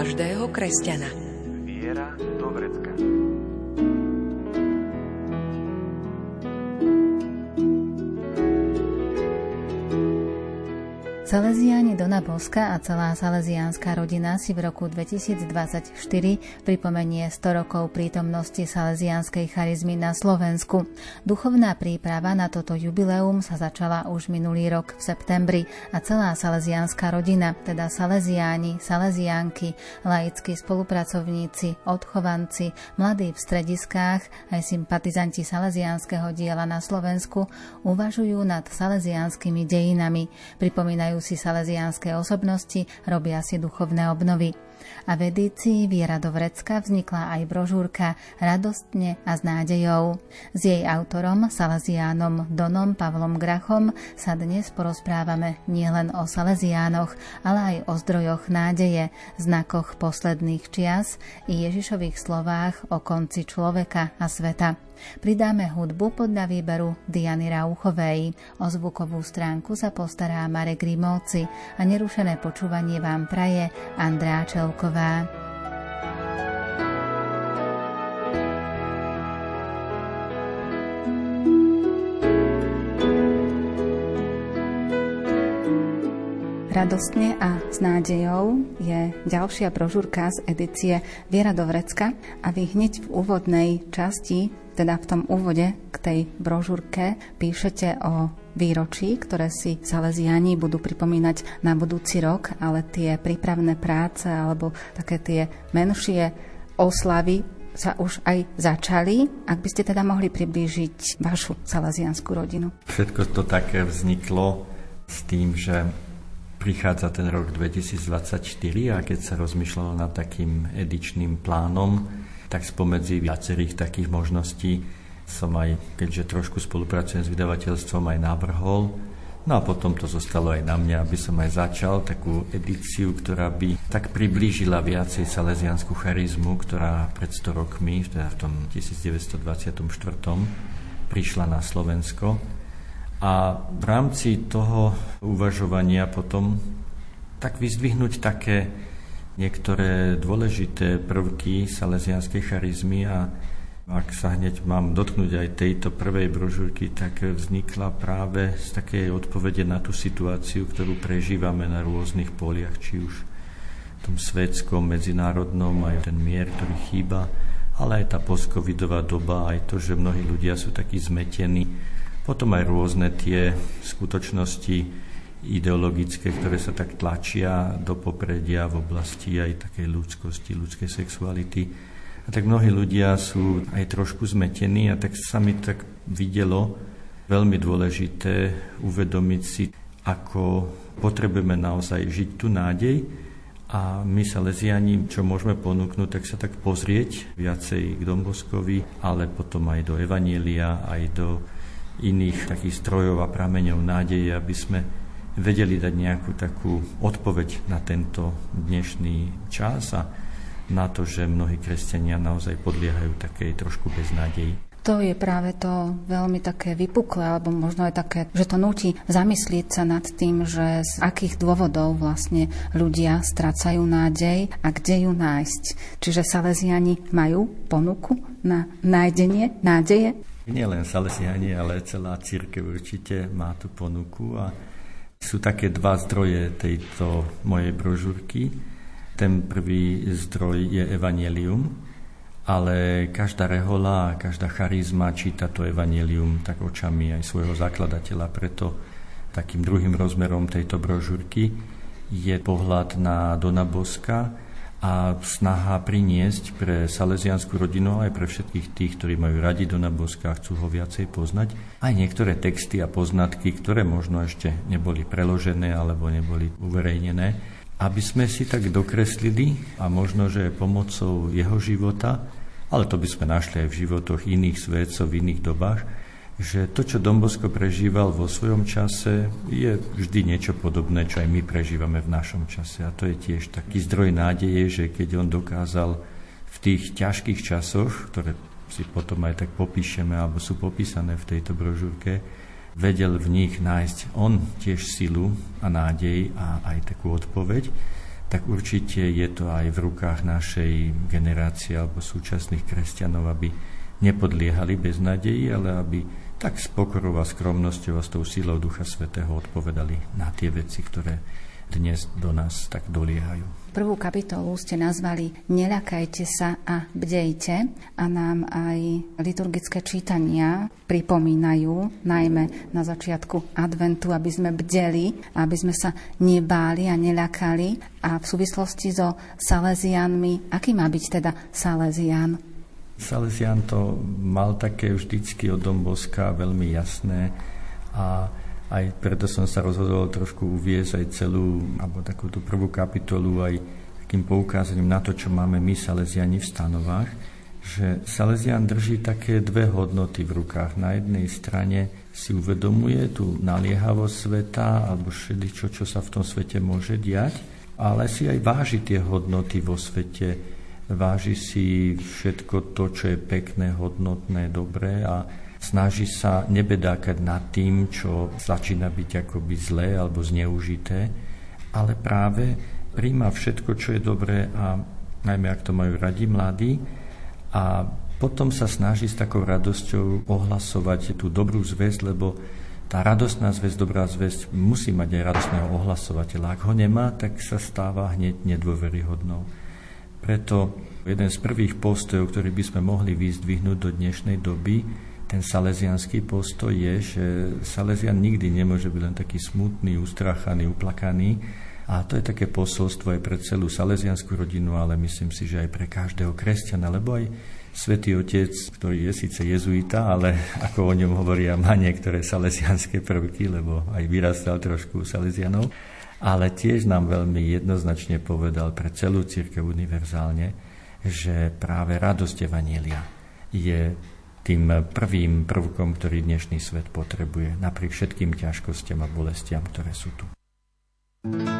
každého kresťana. Salesiáni Dona Boska a celá salesiánska rodina si v roku 2024 pripomenie 100 rokov prítomnosti salesiánskej charizmy na Slovensku. Duchovná príprava na toto jubileum sa začala už minulý rok v septembri a celá salesiánska rodina, teda salesiáni, salesiánky, laickí spolupracovníci, odchovanci, mladí v strediskách, aj sympatizanti salesiánskeho diela na Slovensku uvažujú nad salesiánskymi dejinami. Pripomínajú si salesiánske osobnosti, robia si duchovné obnovy. A v edícii Viera do Vrecka vznikla aj brožúrka Radostne a s nádejou. S jej autorom, Salesiánom Donom Pavlom Grachom, sa dnes porozprávame nielen o Salesiánoch, ale aj o zdrojoch nádeje, znakoch posledných čias i Ježišových slovách o konci človeka a sveta. Pridáme hudbu podľa výberu Diany Rauchovej. O zvukovú stránku sa postará Marek Grimovci a nerušené počúvanie vám praje Andrá Čelková. Radostne a s nádejou je ďalšia brožúrka z edície Viera do Vrecka a vy hneď v úvodnej časti teda v tom úvode k tej brožúrke píšete o výročí, ktoré si Salesiani budú pripomínať na budúci rok, ale tie prípravné práce alebo také tie menšie oslavy sa už aj začali. Ak by ste teda mohli priblížiť vašu salesianskú rodinu. Všetko to také vzniklo s tým, že prichádza ten rok 2024 a keď sa rozmýšľalo nad takým edičným plánom, tak spomedzi viacerých takých možností som aj, keďže trošku spolupracujem s vydavateľstvom, aj navrhol. No a potom to zostalo aj na mňa, aby som aj začal takú edíciu, ktorá by tak priblížila viacej salesiansku charizmu, ktorá pred 100 rokmi, teda v tom 1924 prišla na Slovensko. A v rámci toho uvažovania potom tak vyzdvihnúť také niektoré dôležité prvky salesianskej charizmy a ak sa hneď mám dotknúť aj tejto prvej brožúrky, tak vznikla práve z takej odpovede na tú situáciu, ktorú prežívame na rôznych poliach, či už v tom svetskom, medzinárodnom, aj ten mier, ktorý chýba, ale aj tá postcovidová doba, aj to, že mnohí ľudia sú takí zmetení. Potom aj rôzne tie skutočnosti, ideologické, ktoré sa tak tlačia do popredia v oblasti aj takej ľudskosti, ľudskej sexuality. A tak mnohí ľudia sú aj trošku zmetení a tak sa mi tak videlo veľmi dôležité uvedomiť si, ako potrebujeme naozaj žiť tú nádej a my sa leziani, čo môžeme ponúknuť, tak sa tak pozrieť viacej k Domboskovi, ale potom aj do Evanielia, aj do iných takých strojov a prameňov nádeje, aby sme vedeli dať nejakú takú odpoveď na tento dnešný čas a na to, že mnohí kresťania naozaj podliehajú takej trošku beznádej. To je práve to veľmi také vypuklé, alebo možno aj také, že to nutí zamyslieť sa nad tým, že z akých dôvodov vlastne ľudia strácajú nádej a kde ju nájsť. Čiže Salesiani majú ponuku na nájdenie nádeje? Nie len Salesiani, ale celá církev určite má tú ponuku a sú také dva zdroje tejto mojej brožúrky. Ten prvý zdroj je Evangelium, ale každá rehola každá charizma číta to Evangelium tak očami aj svojho zakladateľa. Preto takým druhým rozmerom tejto brožúrky je pohľad na Dona Boska, a snaha priniesť pre salesianskú rodinu aj pre všetkých tých, ktorí majú radi do Boska a chcú ho viacej poznať, aj niektoré texty a poznatky, ktoré možno ešte neboli preložené alebo neboli uverejnené, aby sme si tak dokreslili a možno, že pomocou jeho života, ale to by sme našli aj v životoch iných svetcov v iných dobách, že to, čo Dombosko prežíval vo svojom čase, je vždy niečo podobné, čo aj my prežívame v našom čase. A to je tiež taký zdroj nádeje, že keď on dokázal v tých ťažkých časoch, ktoré si potom aj tak popíšeme, alebo sú popísané v tejto brožúrke, vedel v nich nájsť on tiež silu a nádej a aj takú odpoveď, tak určite je to aj v rukách našej generácie alebo súčasných kresťanov, aby nepodliehali bez nádeji, ale aby tak s pokorou a skromnosťou a s tou silou Ducha Svetého odpovedali na tie veci, ktoré dnes do nás tak doliehajú. Prvú kapitolu ste nazvali Neľakajte sa a bdejte a nám aj liturgické čítania pripomínajú, najmä na začiatku adventu, aby sme bdeli, aby sme sa nebáli a neľakali. A v súvislosti so Salesianmi, aký má byť teda Salesian? Salesian to mal také vždycky od Domboska veľmi jasné a aj preto som sa rozhodol trošku uviezť aj celú, alebo takú tú prvú kapitolu aj takým poukázaním na to, čo máme my Salesiani v stanovách, že Salesian drží také dve hodnoty v rukách. Na jednej strane si uvedomuje tú naliehavosť sveta alebo všetko, čo sa v tom svete môže diať, ale si aj váži tie hodnoty vo svete, váži si všetko to, čo je pekné, hodnotné, dobré a snaží sa nebedákať nad tým, čo začína byť akoby zlé alebo zneužité, ale práve príjma všetko, čo je dobré a najmä ak to majú radi mladí a potom sa snaží s takou radosťou ohlasovať tú dobrú zväzť, lebo tá radostná zväzť, dobrá zväzť musí mať aj radostného ohlasovateľa. Ak ho nemá, tak sa stáva hneď nedôveryhodnou. Preto jeden z prvých postojov, ktorý by sme mohli vyzdvihnúť do dnešnej doby, ten salesianský postoj je, že Salesian nikdy nemôže byť len taký smutný, ustrachaný, uplakaný. A to je také posolstvo aj pre celú salesianskú rodinu, ale myslím si, že aj pre každého kresťana, lebo aj Svetý Otec, ktorý je síce jezuita, ale ako o ňom hovoria, má niektoré salesianské prvky, lebo aj vyrastal trošku salesianov, ale tiež nám veľmi jednoznačne povedal pre celú církev univerzálne, že práve radosť Evanielia je tým prvým prvkom, ktorý dnešný svet potrebuje, napriek všetkým ťažkostiam a bolestiam, ktoré sú tu. Planeta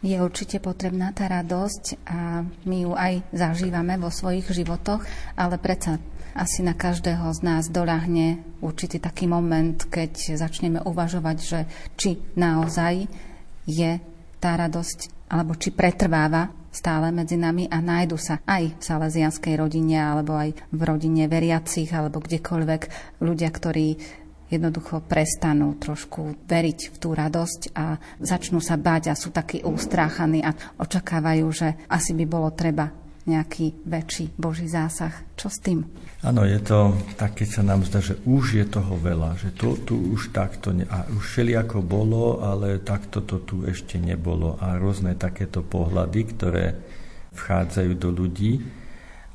Je určite potrebná tá radosť a my ju aj zažívame vo svojich životoch, ale predsa asi na každého z nás doľahne určitý taký moment, keď začneme uvažovať, že či naozaj je tá radosť alebo či pretrváva stále medzi nami a nájdu sa aj v salesianskej rodine alebo aj v rodine veriacich alebo kdekoľvek ľudia, ktorí jednoducho prestanú trošku veriť v tú radosť a začnú sa báť a sú takí ústráchaní a očakávajú, že asi by bolo treba nejaký väčší Boží zásah. Čo s tým? Áno, je to tak, keď sa nám zdá, že už je toho veľa, že to tu už takto, ne, a už všelijako bolo, ale takto to tu ešte nebolo. A rôzne takéto pohľady, ktoré vchádzajú do ľudí.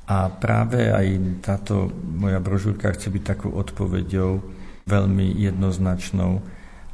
A práve aj táto moja brožúrka chce byť takou odpoveďou veľmi jednoznačnou,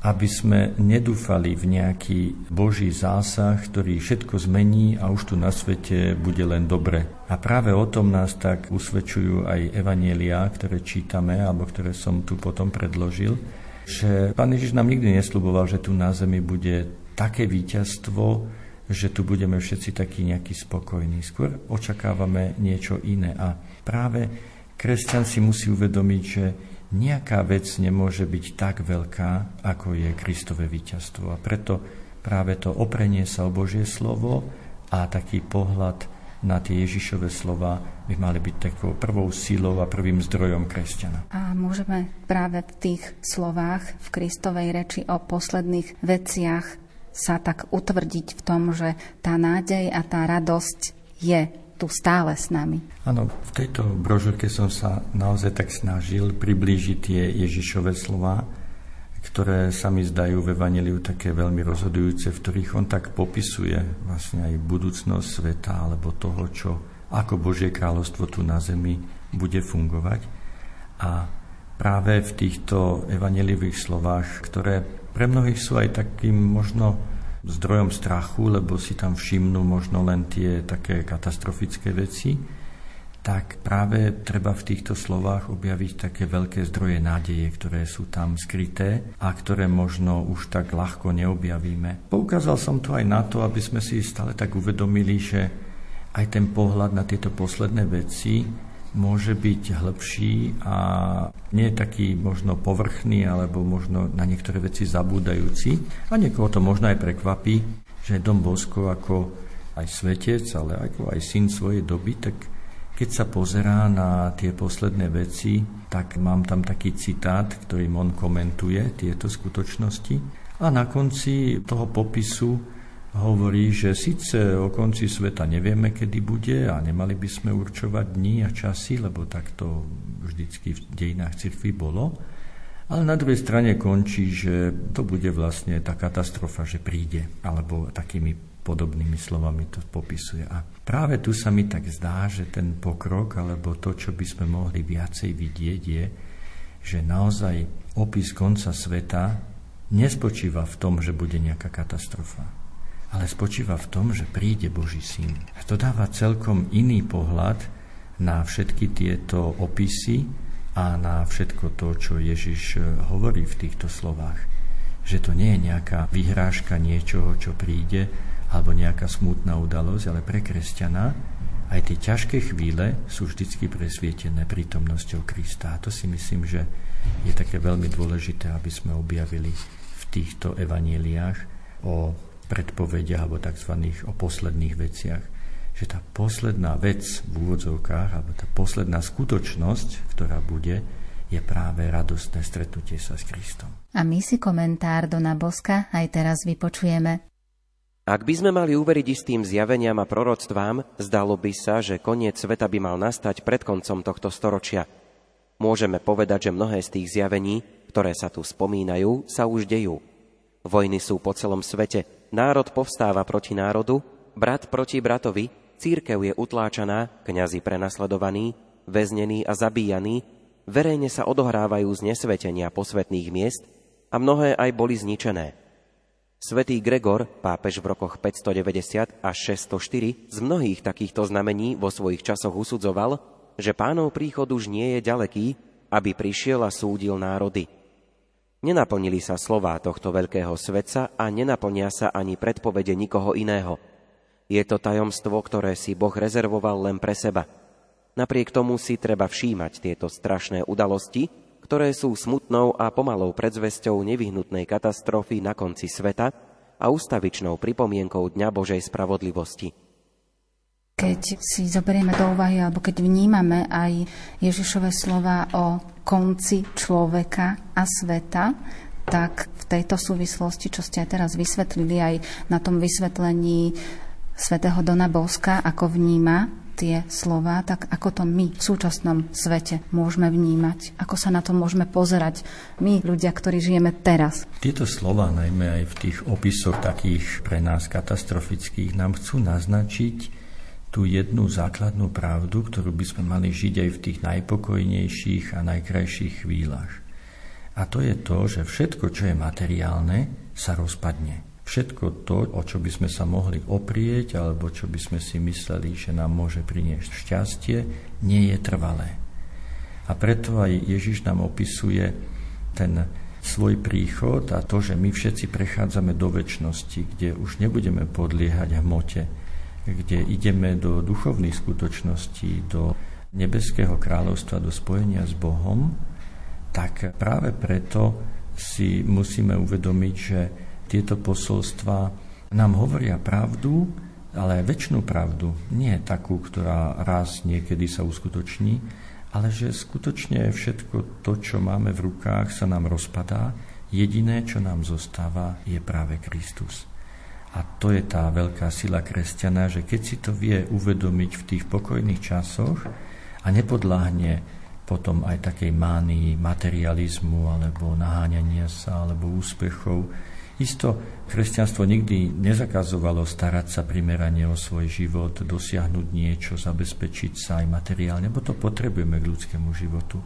aby sme nedúfali v nejaký Boží zásah, ktorý všetko zmení a už tu na svete bude len dobre. A práve o tom nás tak usvedčujú aj evanielia, ktoré čítame, alebo ktoré som tu potom predložil, že Pán Ježiš nám nikdy nesľuboval, že tu na zemi bude také víťazstvo, že tu budeme všetci takí nejakí spokojní. Skôr očakávame niečo iné. A práve kresťan si musí uvedomiť, že nejaká vec nemôže byť tak veľká, ako je Kristové víťazstvo. A preto práve to oprenie sa o Božie slovo a taký pohľad na tie Ježišové slova by mali byť takou prvou sílou a prvým zdrojom kresťana. A môžeme práve v tých slovách v Kristovej reči o posledných veciach sa tak utvrdiť v tom, že tá nádej a tá radosť je tu stále s nami. Áno, v tejto brožúrke som sa naozaj tak snažil priblížiť tie Ježišové slova, ktoré sa mi zdajú v Evangeliu také veľmi rozhodujúce, v ktorých on tak popisuje vlastne aj budúcnosť sveta alebo toho, čo ako Božie kráľovstvo tu na zemi bude fungovať. A práve v týchto evaneliových slovách, ktoré pre mnohých sú aj takým možno zdrojom strachu, lebo si tam všimnú možno len tie také katastrofické veci, tak práve treba v týchto slovách objaviť také veľké zdroje nádeje, ktoré sú tam skryté a ktoré možno už tak ľahko neobjavíme. Poukázal som to aj na to, aby sme si stále tak uvedomili, že aj ten pohľad na tieto posledné veci môže byť hĺbší a nie taký možno povrchný alebo možno na niektoré veci zabúdajúci. A niekoho to možno aj prekvapí, že Dom Bosko ako aj svetec, ale ako aj syn svojej doby, tak keď sa pozerá na tie posledné veci, tak mám tam taký citát, ktorým on komentuje tieto skutočnosti. A na konci toho popisu hovorí, že síce o konci sveta nevieme, kedy bude a nemali by sme určovať dní a časy, lebo tak to vždycky v dejinách cirkvi bolo, ale na druhej strane končí, že to bude vlastne tá katastrofa, že príde, alebo takými podobnými slovami to popisuje. A práve tu sa mi tak zdá, že ten pokrok, alebo to, čo by sme mohli viacej vidieť, je, že naozaj opis konca sveta nespočíva v tom, že bude nejaká katastrofa ale spočíva v tom, že príde Boží syn. A to dáva celkom iný pohľad na všetky tieto opisy a na všetko to, čo Ježiš e, hovorí v týchto slovách. Že to nie je nejaká vyhrážka niečoho, čo príde, alebo nejaká smutná udalosť, ale pre kresťana aj tie ťažké chvíle sú vždycky presvietené prítomnosťou Krista. A to si myslím, že je také veľmi dôležité, aby sme objavili v týchto evaníliách o predpovediach alebo tzv. o posledných veciach. Že tá posledná vec v úvodzovkách, alebo tá posledná skutočnosť, ktorá bude, je práve radostné stretnutie sa s Kristom. A my si komentár Dona Boska aj teraz vypočujeme. Ak by sme mali uveriť istým zjaveniam a proroctvám, zdalo by sa, že koniec sveta by mal nastať pred koncom tohto storočia. Môžeme povedať, že mnohé z tých zjavení, ktoré sa tu spomínajú, sa už dejú. Vojny sú po celom svete, národ povstáva proti národu, brat proti bratovi, církev je utláčaná, kňazi prenasledovaní, väznení a zabíjaní, verejne sa odohrávajú z nesvetenia posvetných miest a mnohé aj boli zničené. Svetý Gregor, pápež v rokoch 590 až 604, z mnohých takýchto znamení vo svojich časoch usudzoval, že pánov príchod už nie je ďaleký, aby prišiel a súdil národy – Nenaplnili sa slová tohto veľkého svetca a nenaplnia sa ani predpovede nikoho iného. Je to tajomstvo, ktoré si Boh rezervoval len pre seba. Napriek tomu si treba všímať tieto strašné udalosti, ktoré sú smutnou a pomalou predzvesťou nevyhnutnej katastrofy na konci sveta a ustavičnou pripomienkou Dňa Božej spravodlivosti. Keď si zoberieme do úvahy, alebo keď vnímame aj Ježišové slova o konci človeka a sveta, tak v tejto súvislosti, čo ste aj teraz vysvetlili, aj na tom vysvetlení svätého Dona Boska, ako vníma tie slova, tak ako to my v súčasnom svete môžeme vnímať, ako sa na to môžeme pozerať my, ľudia, ktorí žijeme teraz. Tieto slova, najmä aj v tých opisoch takých pre nás katastrofických, nám chcú naznačiť, tú jednu základnú pravdu, ktorú by sme mali žiť aj v tých najpokojnejších a najkrajších chvíľach. A to je to, že všetko, čo je materiálne, sa rozpadne. Všetko to, o čo by sme sa mohli oprieť, alebo čo by sme si mysleli, že nám môže priniesť šťastie, nie je trvalé. A preto aj Ježiš nám opisuje ten svoj príchod a to, že my všetci prechádzame do väčšnosti, kde už nebudeme podliehať hmote, kde ideme do duchovných skutočností, do nebeského kráľovstva, do spojenia s Bohom, tak práve preto si musíme uvedomiť, že tieto posolstva nám hovoria pravdu, ale aj väčšinu pravdu, nie takú, ktorá raz niekedy sa uskutoční, ale že skutočne všetko to, čo máme v rukách, sa nám rozpadá. Jediné, čo nám zostáva, je práve Kristus. A to je tá veľká sila kresťana, že keď si to vie uvedomiť v tých pokojných časoch a nepodláhne potom aj takej mánii materializmu alebo naháňania sa alebo úspechov. Isto kresťanstvo nikdy nezakazovalo starať sa primerane o svoj život, dosiahnuť niečo, zabezpečiť sa aj materiálne, bo to potrebujeme k ľudskému životu.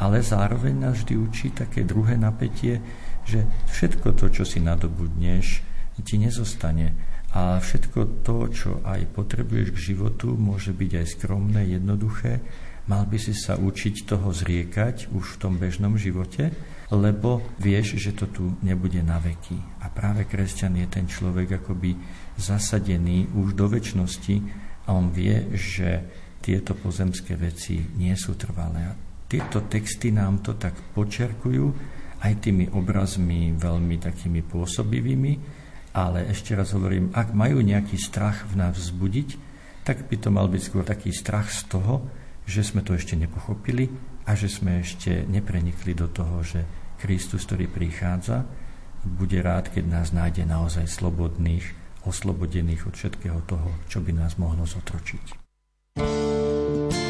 Ale zároveň nás vždy učí také druhé napätie, že všetko to, čo si nadobudneš, ti nezostane. A všetko to, čo aj potrebuješ k životu, môže byť aj skromné, jednoduché. Mal by si sa učiť toho zriekať už v tom bežnom živote, lebo vieš, že to tu nebude na veky. A práve kresťan je ten človek akoby zasadený už do väčšnosti a on vie, že tieto pozemské veci nie sú trvalé. A tieto texty nám to tak počerkujú aj tými obrazmi veľmi takými pôsobivými, ale ešte raz hovorím, ak majú nejaký strach v nás vzbudiť, tak by to mal byť skôr taký strach z toho, že sme to ešte nepochopili a že sme ešte neprenikli do toho, že Kristus, ktorý prichádza, bude rád, keď nás nájde naozaj slobodných, oslobodených od všetkého toho, čo by nás mohlo zotročiť. nám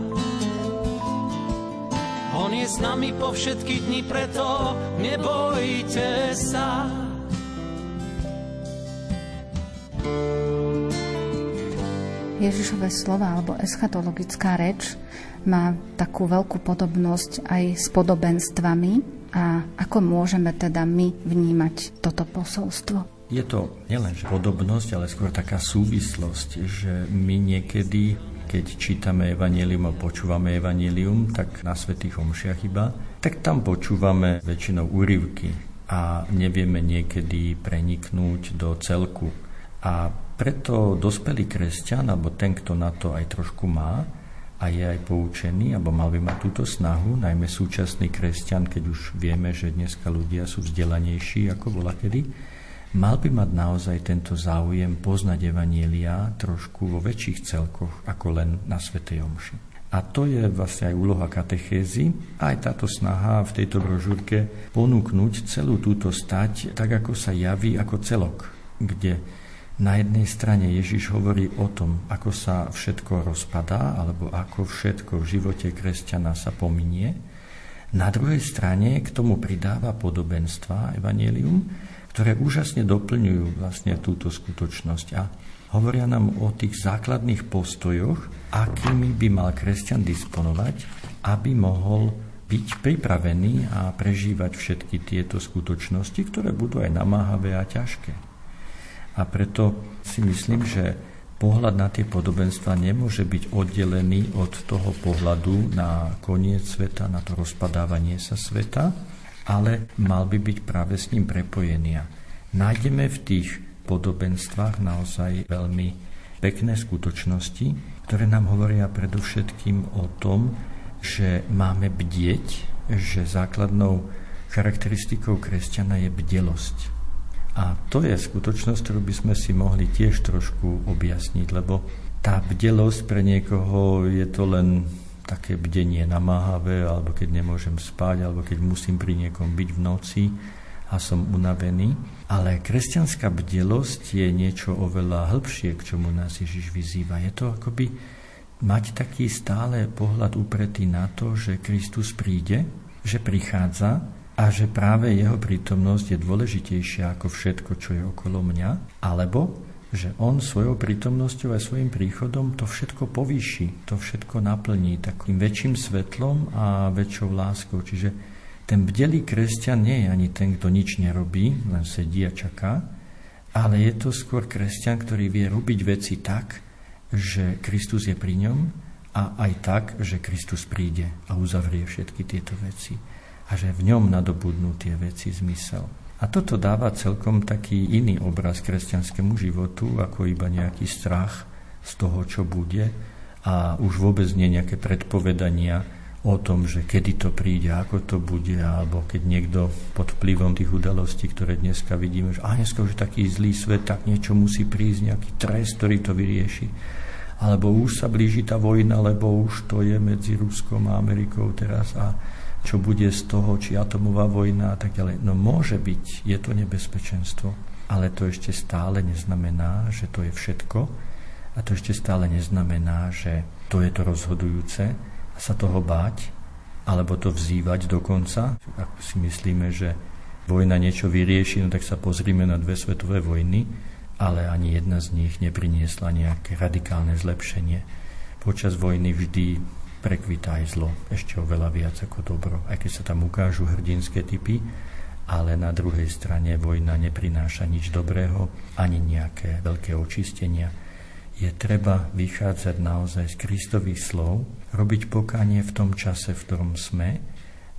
On je s nami po všetky dni, preto nebojte sa. Ježišové slova alebo eschatologická reč má takú veľkú podobnosť aj s podobenstvami a ako môžeme teda my vnímať toto posolstvo? Je to nielenže podobnosť, ale skôr taká súvislosť, že my niekedy keď čítame Evangelium a počúvame Evangelium, tak na Svetých Omšiach iba, tak tam počúvame väčšinou úryvky a nevieme niekedy preniknúť do celku. A preto dospelý kresťan, alebo ten, kto na to aj trošku má a je aj poučený, alebo mal by mať túto snahu, najmä súčasný kresťan, keď už vieme, že dneska ľudia sú vzdelanejší ako bola kedy, mal by mať naozaj tento záujem poznať Evanielia trošku vo väčších celkoch ako len na Svetej Omši. A to je vlastne aj úloha katechézy, aj táto snaha v tejto brožúrke ponúknuť celú túto stať tak, ako sa javí ako celok, kde na jednej strane Ježiš hovorí o tom, ako sa všetko rozpadá, alebo ako všetko v živote kresťana sa pominie. Na druhej strane k tomu pridáva podobenstva Evangelium, ktoré úžasne doplňujú vlastne túto skutočnosť. A hovoria nám o tých základných postojoch, akými by mal kresťan disponovať, aby mohol byť pripravený a prežívať všetky tieto skutočnosti, ktoré budú aj namáhavé a ťažké. A preto si myslím, že pohľad na tie podobenstva nemôže byť oddelený od toho pohľadu na koniec sveta, na to rozpadávanie sa sveta, ale mal by byť práve s ním prepojený. Nájdeme v tých podobenstvách naozaj veľmi pekné skutočnosti, ktoré nám hovoria predovšetkým o tom, že máme bdieť, že základnou charakteristikou kresťana je bdelosť. A to je skutočnosť, ktorú by sme si mohli tiež trošku objasniť, lebo tá bdelosť pre niekoho je to len také bdenie namáhavé, alebo keď nemôžem spať, alebo keď musím pri niekom byť v noci a som unavený. Ale kresťanská bdelosť je niečo oveľa hĺbšie, k čomu nás Ježiš vyzýva. Je to akoby mať taký stále pohľad upretý na to, že Kristus príde, že prichádza a že práve jeho prítomnosť je dôležitejšia ako všetko, čo je okolo mňa, alebo že on svojou prítomnosťou a svojim príchodom to všetko povýši, to všetko naplní takým väčším svetlom a väčšou láskou. Čiže ten bdelý kresťan nie je ani ten, kto nič nerobí, len sedí a čaká, ale je to skôr kresťan, ktorý vie robiť veci tak, že Kristus je pri ňom a aj tak, že Kristus príde a uzavrie všetky tieto veci a že v ňom nadobudnú tie veci zmysel. A toto dáva celkom taký iný obraz kresťanskému životu, ako iba nejaký strach z toho, čo bude a už vôbec nie nejaké predpovedania, o tom, že kedy to príde, ako to bude, alebo keď niekto pod vplyvom tých udalostí, ktoré dneska vidíme, že a dneska už taký zlý svet, tak niečo musí prísť, nejaký trest, ktorý to vyrieši. Alebo už sa blíži tá vojna, lebo už to je medzi Ruskom a Amerikou teraz a čo bude z toho, či atomová vojna a tak ďalej. No môže byť, je to nebezpečenstvo, ale to ešte stále neznamená, že to je všetko a to ešte stále neznamená, že to je to rozhodujúce, sa toho báť, alebo to vzývať dokonca. Ak si myslíme, že vojna niečo vyrieši, no tak sa pozrime na dve svetové vojny, ale ani jedna z nich nepriniesla nejaké radikálne zlepšenie. Počas vojny vždy prekvitá aj zlo, ešte oveľa viac ako dobro, aj keď sa tam ukážu hrdinské typy, ale na druhej strane vojna neprináša nič dobrého, ani nejaké veľké očistenia je treba vychádzať naozaj z Kristových slov, robiť pokánie v tom čase, v ktorom sme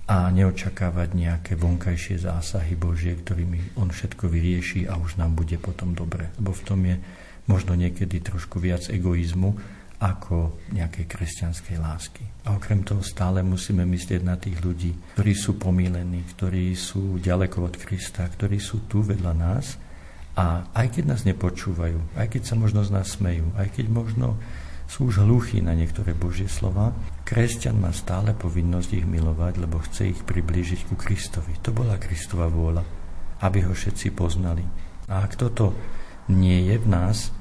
a neočakávať nejaké vonkajšie zásahy Božie, ktorými On všetko vyrieši a už nám bude potom dobre. Lebo v tom je možno niekedy trošku viac egoizmu ako nejakej kresťanskej lásky. A okrem toho stále musíme myslieť na tých ľudí, ktorí sú pomílení, ktorí sú ďaleko od Krista, ktorí sú tu vedľa nás a aj keď nás nepočúvajú, aj keď sa možno z nás smejú, aj keď možno sú už hluchí na niektoré Božie slova, kresťan má stále povinnosť ich milovať, lebo chce ich priblížiť ku Kristovi. To bola Kristova vôľa, aby ho všetci poznali. A ak toto nie je v nás,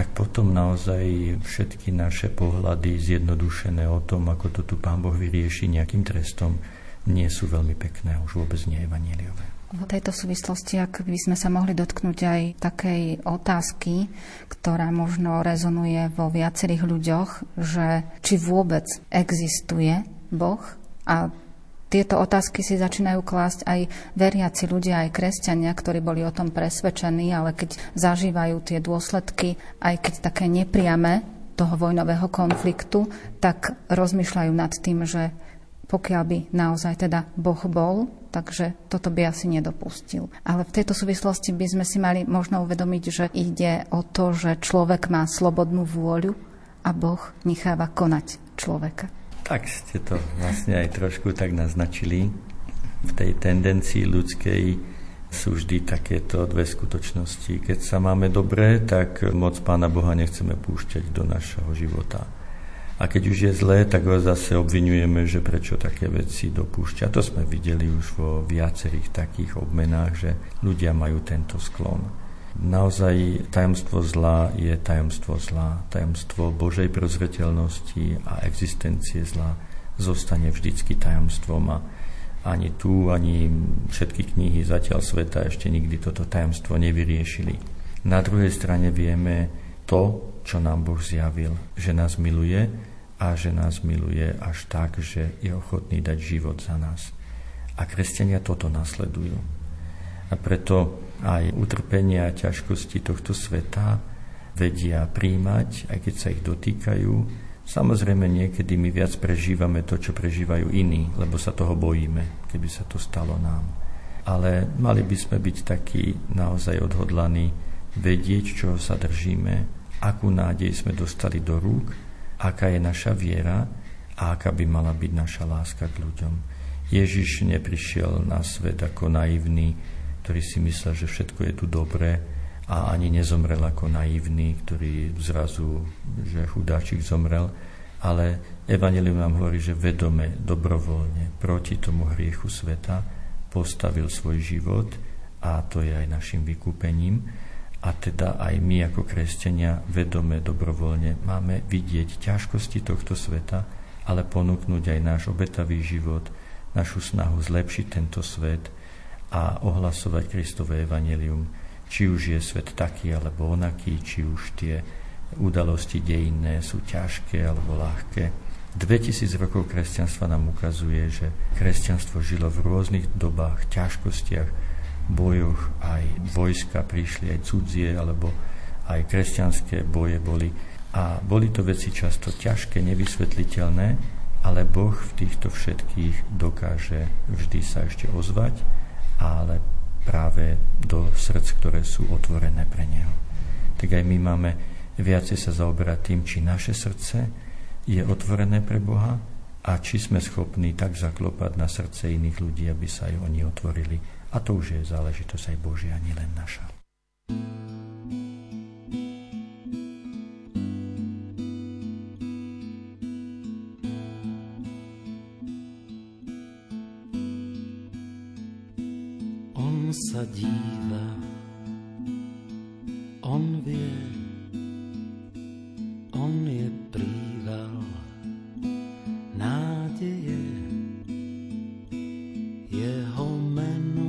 tak potom naozaj všetky naše pohľady zjednodušené o tom, ako to tu Pán Boh vyrieši nejakým trestom, nie sú veľmi pekné, už vôbec nie evaneliové. V tejto súvislosti, ak by sme sa mohli dotknúť aj takej otázky, ktorá možno rezonuje vo viacerých ľuďoch, že či vôbec existuje Boh a tieto otázky si začínajú klásť aj veriaci ľudia, aj kresťania, ktorí boli o tom presvedčení, ale keď zažívajú tie dôsledky, aj keď také nepriame toho vojnového konfliktu, tak rozmýšľajú nad tým, že pokiaľ by naozaj teda Boh bol, takže toto by asi nedopustil. Ale v tejto súvislosti by sme si mali možno uvedomiť, že ide o to, že človek má slobodnú vôľu a Boh necháva konať človeka. Tak ste to vlastne aj trošku tak naznačili. V tej tendencii ľudskej sú vždy takéto dve skutočnosti. Keď sa máme dobre, tak moc Pána Boha nechceme púšťať do našeho života A keď už je zlé, tak ho zase obvinujeme, že prečo také veci dopúšťa. To sme videli už vo viacerých takých obmenách, že ľudia majú tento sklon. Naozaj tajomstvo zla je tajomstvo zla. Tajomstvo Božej prozreteľnosti a existencie zla zostane vždycky tajomstvom a ani tu, ani všetky knihy zatiaľ sveta ešte nikdy toto tajomstvo nevyriešili. Na druhej strane vieme to, čo nám Boh zjavil, že nás miluje a že nás miluje až tak, že je ochotný dať život za nás. A kresťania toto nasledujú. A preto aj utrpenia a ťažkosti tohto sveta vedia príjmať, aj keď sa ich dotýkajú. Samozrejme, niekedy my viac prežívame to, čo prežívajú iní, lebo sa toho bojíme, keby sa to stalo nám. Ale mali by sme byť takí naozaj odhodlaní vedieť, čoho sa držíme, akú nádej sme dostali do rúk aká je naša viera a aká by mala byť naša láska k ľuďom. Ježiš neprišiel na svet ako naivný, ktorý si myslel, že všetko je tu dobré a ani nezomrel ako naivný, ktorý zrazu, že chudáčik zomrel, ale Evangelium nám hovorí, že vedome, dobrovoľne, proti tomu hriechu sveta postavil svoj život a to je aj našim vykúpením. A teda aj my ako kresťania vedome, dobrovoľne máme vidieť ťažkosti tohto sveta, ale ponúknuť aj náš obetavý život, našu snahu zlepšiť tento svet a ohlasovať Kristové evanelium, či už je svet taký alebo onaký, či už tie udalosti dejinné sú ťažké alebo ľahké. 2000 rokov kresťanstva nám ukazuje, že kresťanstvo žilo v rôznych dobách, ťažkostiach, bojoch aj vojska prišli, aj cudzie, alebo aj kresťanské boje boli. A boli to veci často ťažké, nevysvetliteľné, ale Boh v týchto všetkých dokáže vždy sa ešte ozvať, ale práve do srdc, ktoré sú otvorené pre Neho. Tak aj my máme viacej sa zaoberať tým, či naše srdce je otvorené pre Boha a či sme schopní tak zaklopať na srdce iných ľudí, aby sa aj oni otvorili a to už je záležitosť aj Božia, nielen naša. On sa díva, on vie, on je príval nádeje. Jeho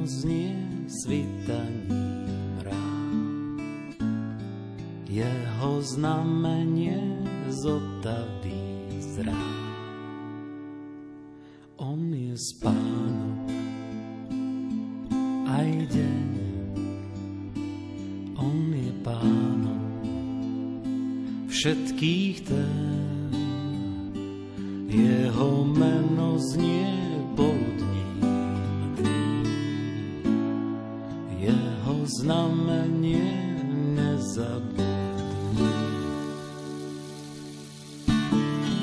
znie svitaním rád. Jeho znamenie zotaví zrá. On je aj všetkých tém. Jeho meno znie znamenie nezabudni.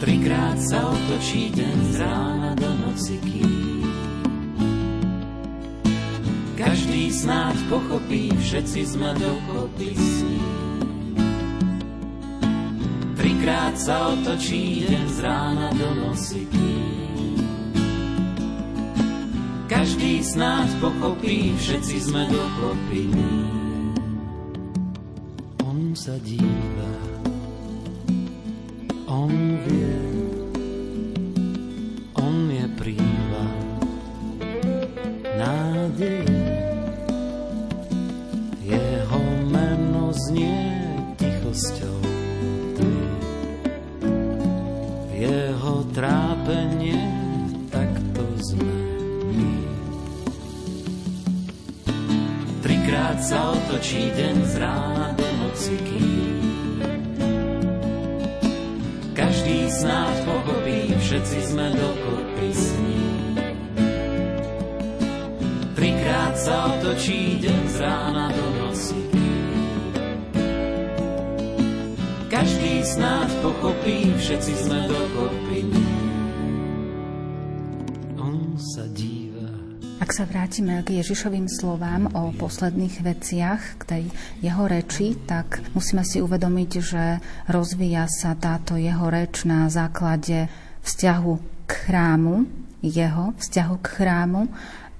Trikrát sa otočí deň z rána do noci, kým každý snáď pochopí, všetci sme dokopy s Trikrát sa otočí deň z rána do noci, kým každý snáď pochopí, všetci sme dokopy. On sa díva, k Ježišovým slovám o posledných veciach, k tej jeho reči, tak musíme si uvedomiť, že rozvíja sa táto jeho reč na základe vzťahu k chrámu, jeho vzťahu k chrámu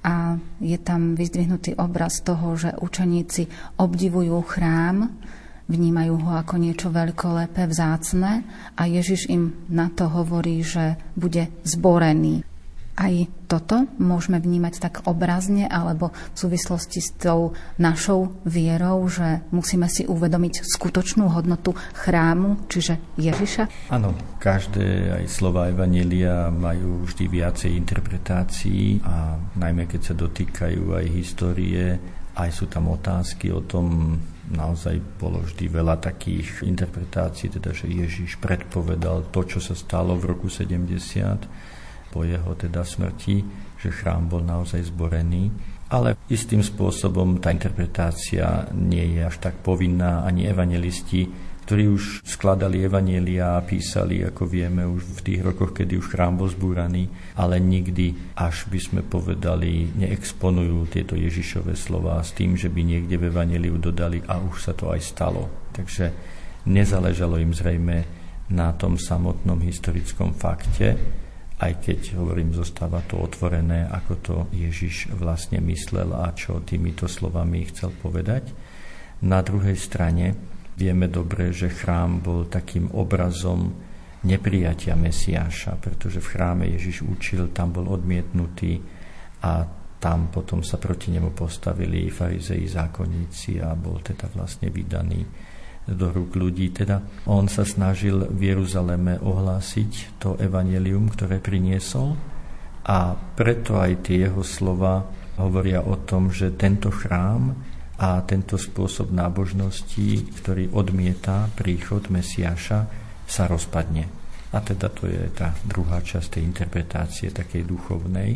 a je tam vyzdvihnutý obraz toho, že učeníci obdivujú chrám, vnímajú ho ako niečo veľkolepé, vzácne a Ježiš im na to hovorí, že bude zborený. Aj toto môžeme vnímať tak obrazne alebo v súvislosti s tou našou vierou, že musíme si uvedomiť skutočnú hodnotu chrámu, čiže Ježiša? Áno, každé aj slova Evanelia majú vždy viacej interpretácií a najmä keď sa dotýkajú aj histórie, aj sú tam otázky o tom, naozaj bolo vždy veľa takých interpretácií, teda že Ježiš predpovedal to, čo sa stalo v roku 70 po jeho teda smrti, že chrám bol naozaj zborený. Ale istým spôsobom tá interpretácia nie je až tak povinná, ani evangelisti, ktorí už skladali evanielia a písali, ako vieme, už v tých rokoch, kedy už chrám bol zbúraný, ale nikdy, až by sme povedali, neexponujú tieto Ježišové slova s tým, že by niekde v evaneliu dodali a už sa to aj stalo. Takže nezáležalo im zrejme na tom samotnom historickom fakte, aj keď, hovorím, zostáva to otvorené, ako to Ježiš vlastne myslel a čo týmito slovami chcel povedať. Na druhej strane vieme dobre, že chrám bol takým obrazom neprijatia Mesiáša, pretože v chráme Ježiš učil, tam bol odmietnutý a tam potom sa proti nemu postavili farizei zákonníci a bol teda vlastne vydaný do rúk ľudí. Teda on sa snažil v Jeruzaleme ohlásiť to evanelium, ktoré priniesol a preto aj tie jeho slova hovoria o tom, že tento chrám a tento spôsob nábožnosti, ktorý odmieta príchod Mesiáša, sa rozpadne. A teda to je tá druhá časť tej interpretácie, takej duchovnej.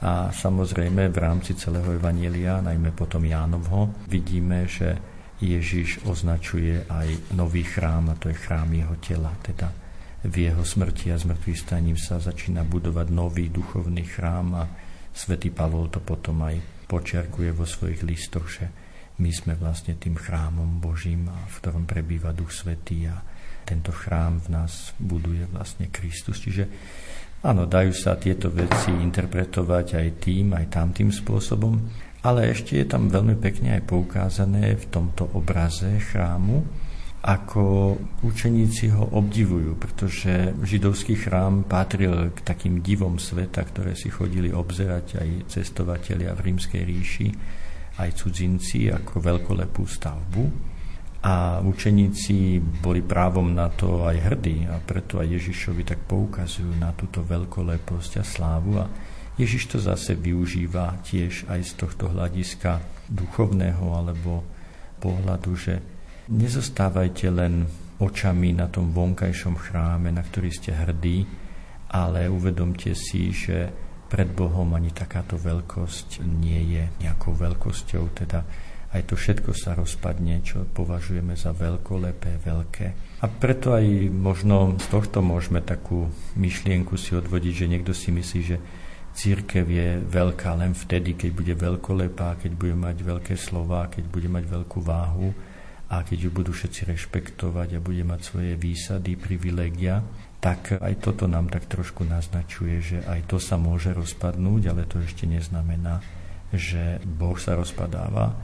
A samozrejme v rámci celého Evanielia, najmä potom Jánovho, vidíme, že Ježiš označuje aj nový chrám, a to je chrám jeho tela. Teda v jeho smrti a zmrtvých staním sa začína budovať nový duchovný chrám a svätý Pavol to potom aj počiarkuje vo svojich listoch, že my sme vlastne tým chrámom Božím, v ktorom prebýva Duch Svetý a tento chrám v nás buduje vlastne Kristus. Čiže áno, dajú sa tieto veci interpretovať aj tým, aj tamtým spôsobom, ale ešte je tam veľmi pekne aj poukázané v tomto obraze chrámu, ako učeníci ho obdivujú, pretože židovský chrám patril k takým divom sveta, ktoré si chodili obzerať aj cestovatelia v rímskej ríši, aj cudzinci ako veľkolepú stavbu. A učeníci boli právom na to aj hrdí a preto aj Ježišovi tak poukazujú na túto veľkoleposť a slávu. A Ježiš to zase využíva tiež aj z tohto hľadiska duchovného alebo pohľadu, že nezostávajte len očami na tom vonkajšom chráme, na ktorý ste hrdí, ale uvedomte si, že pred Bohom ani takáto veľkosť nie je nejakou veľkosťou, teda aj to všetko sa rozpadne, čo považujeme za veľkolepé, veľké. A preto aj možno z tohto môžeme takú myšlienku si odvodiť, že niekto si myslí, že Církev je veľká len vtedy, keď bude veľkolepá, keď bude mať veľké slova, keď bude mať veľkú váhu a keď ju budú všetci rešpektovať a bude mať svoje výsady, privilegia, tak aj toto nám tak trošku naznačuje, že aj to sa môže rozpadnúť, ale to ešte neznamená, že Boh sa rozpadáva,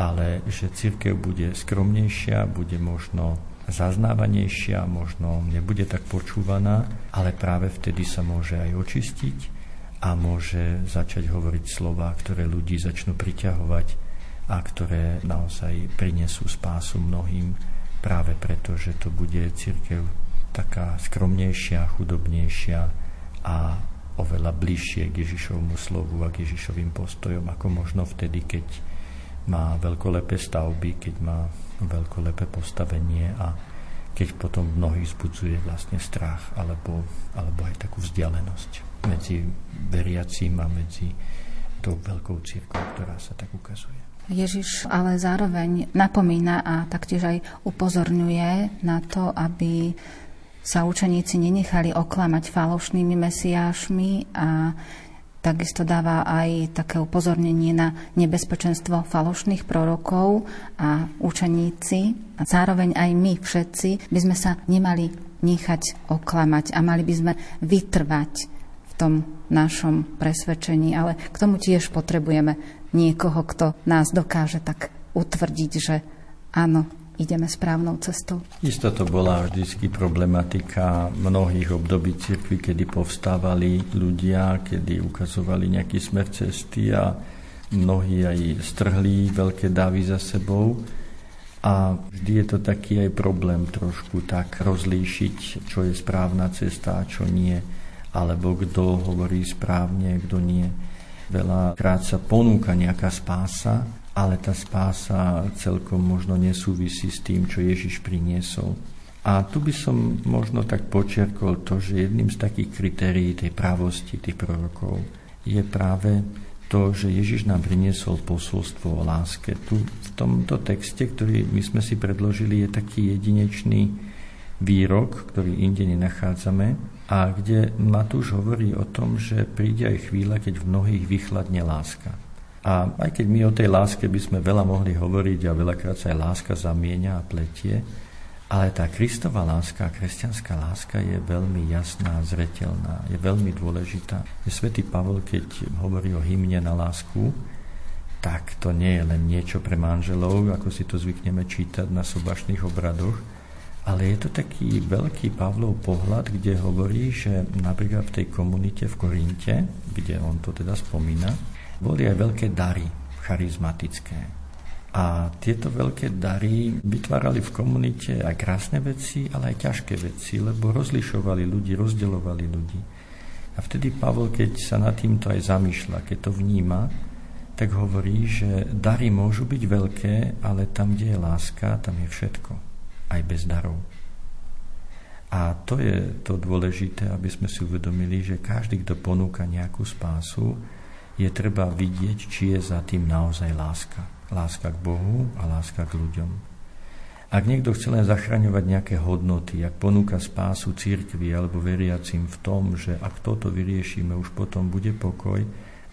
ale že církev bude skromnejšia, bude možno zaznávanejšia, možno nebude tak počúvaná, ale práve vtedy sa môže aj očistiť a môže začať hovoriť slova, ktoré ľudí začnú priťahovať a ktoré naozaj prinesú spásu mnohým práve preto, že to bude církev taká skromnejšia, chudobnejšia a oveľa bližšie k Ježišovmu slovu a k Ježišovým postojom, ako možno vtedy, keď má veľkolepé stavby, keď má veľkolepé postavenie a keď potom mnohých zbudzuje vlastne strach alebo, alebo aj takú vzdialenosť medzi veriacím a medzi tou veľkou církou, ktorá sa tak ukazuje. Ježiš ale zároveň napomína a taktiež aj upozorňuje na to, aby sa učeníci nenechali oklamať falošnými mesiášmi a takisto dáva aj také upozornenie na nebezpečenstvo falošných prorokov a učeníci a zároveň aj my všetci by sme sa nemali nechať oklamať a mali by sme vytrvať tom našom presvedčení, ale k tomu tiež potrebujeme niekoho, kto nás dokáže tak utvrdiť, že áno, ideme správnou cestou. Isto to bola vždy problematika mnohých období cirkvi, kedy povstávali ľudia, kedy ukazovali nejaký smer cesty a mnohí aj strhli veľké davy za sebou. A vždy je to taký aj problém trošku tak rozlíšiť, čo je správna cesta a čo nie, alebo kto hovorí správne, kto nie. Veľakrát sa ponúka nejaká spása, ale tá spása celkom možno nesúvisí s tým, čo Ježiš priniesol. A tu by som možno tak počerkol to, že jedným z takých kritérií tej právosti tých prorokov je práve to, že Ježiš nám priniesol posolstvo o láske. Tu v tomto texte, ktorý my sme si predložili, je taký jedinečný výrok, ktorý inde nenachádzame a kde Matúš hovorí o tom, že príde aj chvíľa, keď v mnohých vychladne láska. A aj keď my o tej láske by sme veľa mohli hovoriť a veľakrát sa aj láska zamienia a pletie, ale tá Kristová láska, kresťanská láska je veľmi jasná, zretelná, je veľmi dôležitá. Je svätý Pavol, keď hovorí o hymne na lásku, tak to nie je len niečo pre manželov, ako si to zvykneme čítať na sobašných obradoch, ale je to taký veľký Pavlov pohľad, kde hovorí, že napríklad v tej komunite v Korinte, kde on to teda spomína, boli aj veľké dary charizmatické. A tieto veľké dary vytvárali v komunite aj krásne veci, ale aj ťažké veci, lebo rozlišovali ľudí, rozdeľovali ľudí. A vtedy Pavol, keď sa nad týmto aj zamýšľa, keď to vníma, tak hovorí, že dary môžu byť veľké, ale tam, kde je láska, tam je všetko. Aj bez darov. A to je to dôležité, aby sme si uvedomili, že každý, kto ponúka nejakú spásu, je treba vidieť, či je za tým naozaj láska. Láska k Bohu a láska k ľuďom. Ak niekto chce len zachraňovať nejaké hodnoty, ak ponúka spásu církvi alebo veriacim v tom, že ak toto vyriešime, už potom bude pokoj,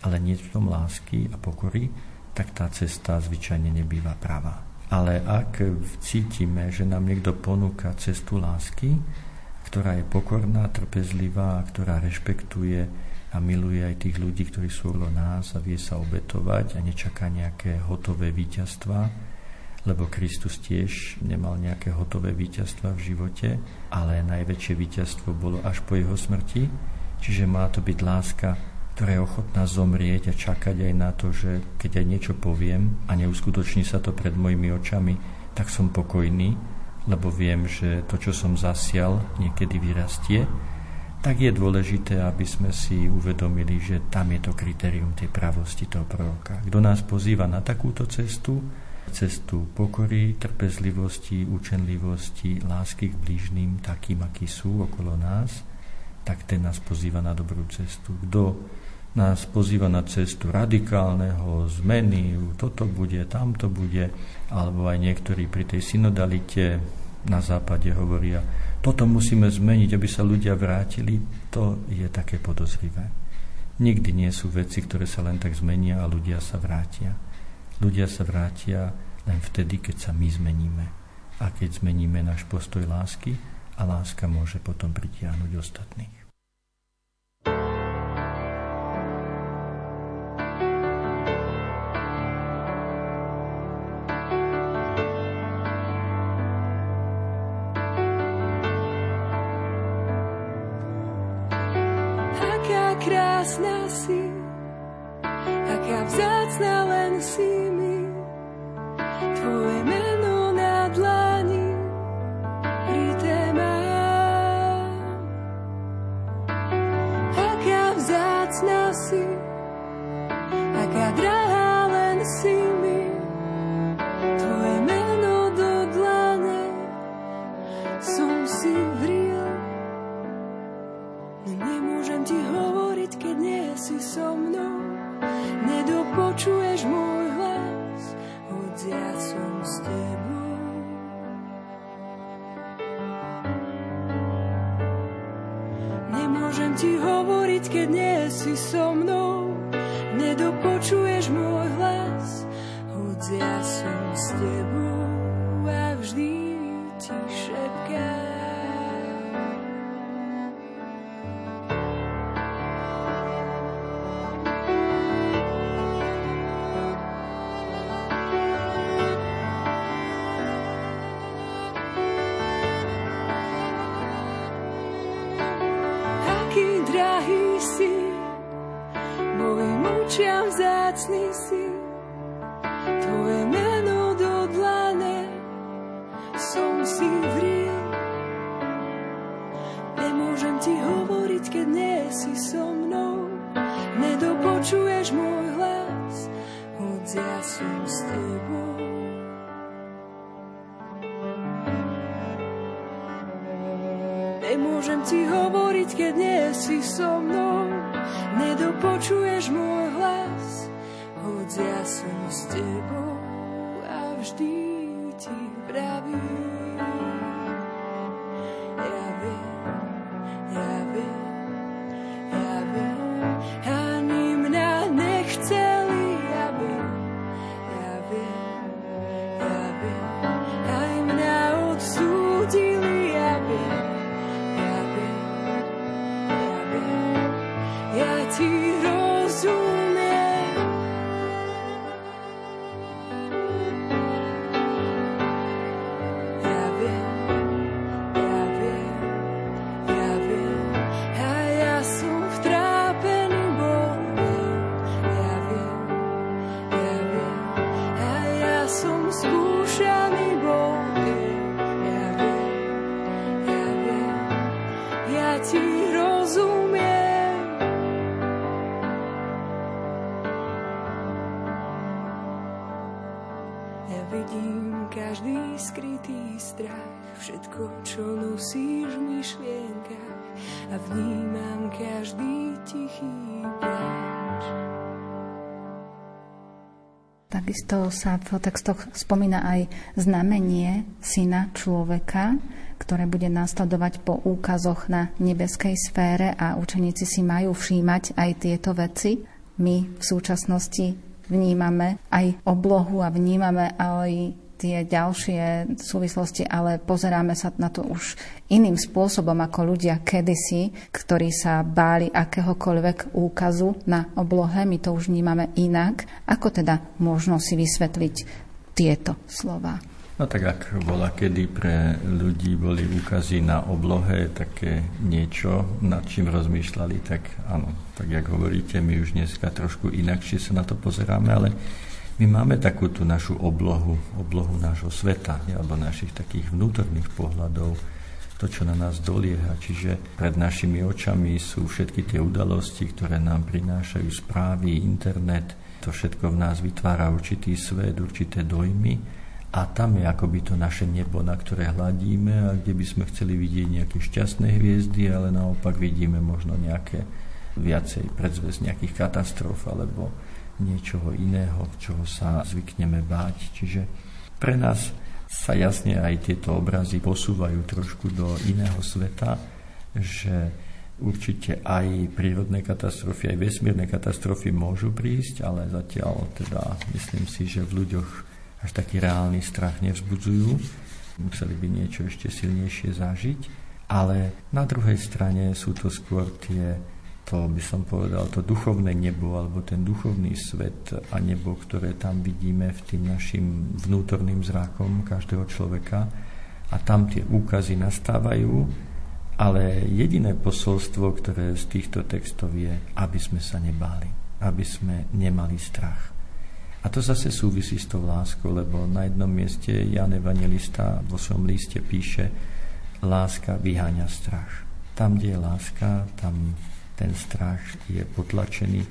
ale nie v tom lásky a pokory, tak tá cesta zvyčajne nebýva pravá. Ale ak cítime, že nám niekto ponúka cestu lásky, ktorá je pokorná, trpezlivá, ktorá rešpektuje a miluje aj tých ľudí, ktorí sú okolo nás a vie sa obetovať a nečaká nejaké hotové víťazstva, lebo Kristus tiež nemal nejaké hotové víťazstva v živote, ale najväčšie víťazstvo bolo až po jeho smrti, čiže má to byť láska, ktorá je ochotná zomrieť a čakať aj na to, že keď aj niečo poviem a neuskutoční sa to pred mojimi očami, tak som pokojný, lebo viem, že to, čo som zasial, niekedy vyrastie tak je dôležité, aby sme si uvedomili, že tam je to kritérium tej pravosti toho proroka. Kto nás pozýva na takúto cestu, cestu pokory, trpezlivosti, učenlivosti, lásky k blížnym, takým, akí sú okolo nás, tak ten nás pozýva na dobrú cestu. Kto nás pozýva na cestu radikálneho zmeny, toto bude, tamto bude, alebo aj niektorí pri tej synodalite na západe hovoria, toto musíme zmeniť, aby sa ľudia vrátili, to je také podozrivé. Nikdy nie sú veci, ktoré sa len tak zmenia a ľudia sa vrátia. Ľudia sa vrátia len vtedy, keď sa my zmeníme. A keď zmeníme náš postoj lásky, a láska môže potom pritiahnuť ostatných. Nemôžem ti hovoriť, keď nie si so mnou. nedopočuješ môj hlas, hoď ja som s tebou sa v textoch spomína aj znamenie syna človeka, ktoré bude nasledovať po úkazoch na nebeskej sfére a učeníci si majú všímať aj tieto veci. My v súčasnosti vnímame aj oblohu a vnímame aj tie ďalšie súvislosti, ale pozeráme sa na to už iným spôsobom ako ľudia kedysi, ktorí sa báli akéhokoľvek úkazu na oblohe. My to už vnímame inak. Ako teda možno si vysvetliť tieto slova? No tak ak bola kedy pre ľudí boli úkazy na oblohe také niečo, nad čím rozmýšľali, tak áno, tak jak hovoríte, my už dneska trošku inakšie sa na to pozeráme, ale my máme takú tú našu oblohu, oblohu nášho sveta, alebo našich takých vnútorných pohľadov, to, čo na nás dolieha. Čiže pred našimi očami sú všetky tie udalosti, ktoré nám prinášajú správy, internet. To všetko v nás vytvára určitý svet, určité dojmy. A tam je akoby to naše nebo, na ktoré hladíme a kde by sme chceli vidieť nejaké šťastné hviezdy, ale naopak vidíme možno nejaké viacej predzvesť nejakých katastrof alebo niečoho iného, čoho sa zvykneme báť. Čiže pre nás sa jasne aj tieto obrazy posúvajú trošku do iného sveta, že určite aj prírodné katastrofy, aj vesmírne katastrofy môžu prísť, ale zatiaľ teda myslím si, že v ľuďoch až taký reálny strach nevzbudzujú. Museli by niečo ešte silnejšie zažiť. Ale na druhej strane sú to skôr tie to by som povedal, to duchovné nebo alebo ten duchovný svet a nebo, ktoré tam vidíme v tým našim vnútorným zrákom každého človeka a tam tie úkazy nastávajú, ale jediné posolstvo, ktoré z týchto textov je, aby sme sa nebáli, aby sme nemali strach. A to zase súvisí s tou láskou, lebo na jednom mieste Jan Evangelista vo svojom liste píše láska vyháňa strach. Tam, kde je láska, tam ten strach je potlačený.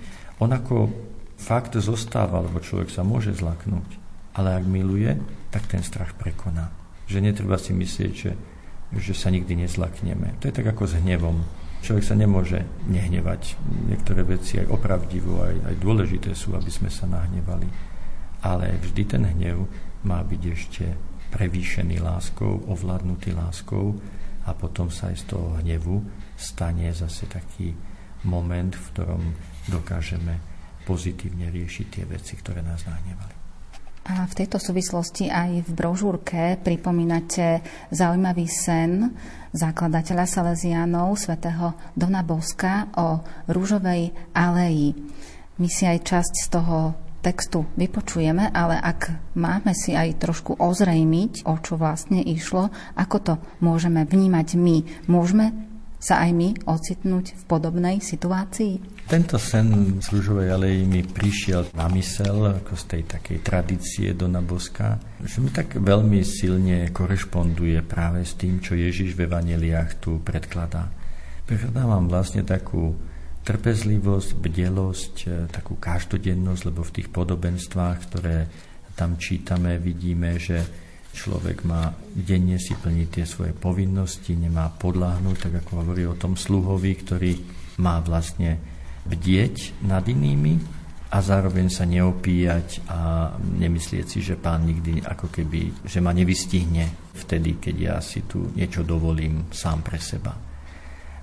On ako fakt zostáva, lebo človek sa môže zlaknúť, ale ak miluje, tak ten strach prekoná. Že netreba si myslieť, že, že sa nikdy nezlakneme. To je tak ako s hnevom. Človek sa nemôže nehnevať. Niektoré veci aj opravdivo, aj, aj dôležité sú, aby sme sa nahnevali. Ale vždy ten hnev má byť ešte prevýšený láskou, ovládnutý láskou a potom sa aj z toho hnevu stane zase taký moment, v ktorom dokážeme pozitívne riešiť tie veci, ktoré nás nahnevali. A v tejto súvislosti aj v brožúrke pripomínate zaujímavý sen zakladateľa Salesiánov, svätého Dona Boska o rúžovej aleji. My si aj časť z toho textu vypočujeme, ale ak máme si aj trošku ozrejmiť, o čo vlastne išlo, ako to môžeme vnímať my, môžeme sa aj my ocitnúť v podobnej situácii? Tento sen z Rúžovej aleji mi prišiel na mysel, ako z tej takej tradície Dona Boska, že mi tak veľmi silne korešponduje práve s tým, čo Ježiš v Evaneliách tu predkladá. Prekladávam vlastne takú trpezlivosť, bdelosť, e, takú každodennosť, lebo v tých podobenstvách, ktoré tam čítame, vidíme, že človek má denne si plniť tie svoje povinnosti, nemá podláhnuť, tak ako hovorí o tom sluhovi, ktorý má vlastne bdieť nad inými a zároveň sa neopíjať a nemyslieť si, že pán nikdy ako keby, že ma nevystihne vtedy, keď ja si tu niečo dovolím sám pre seba.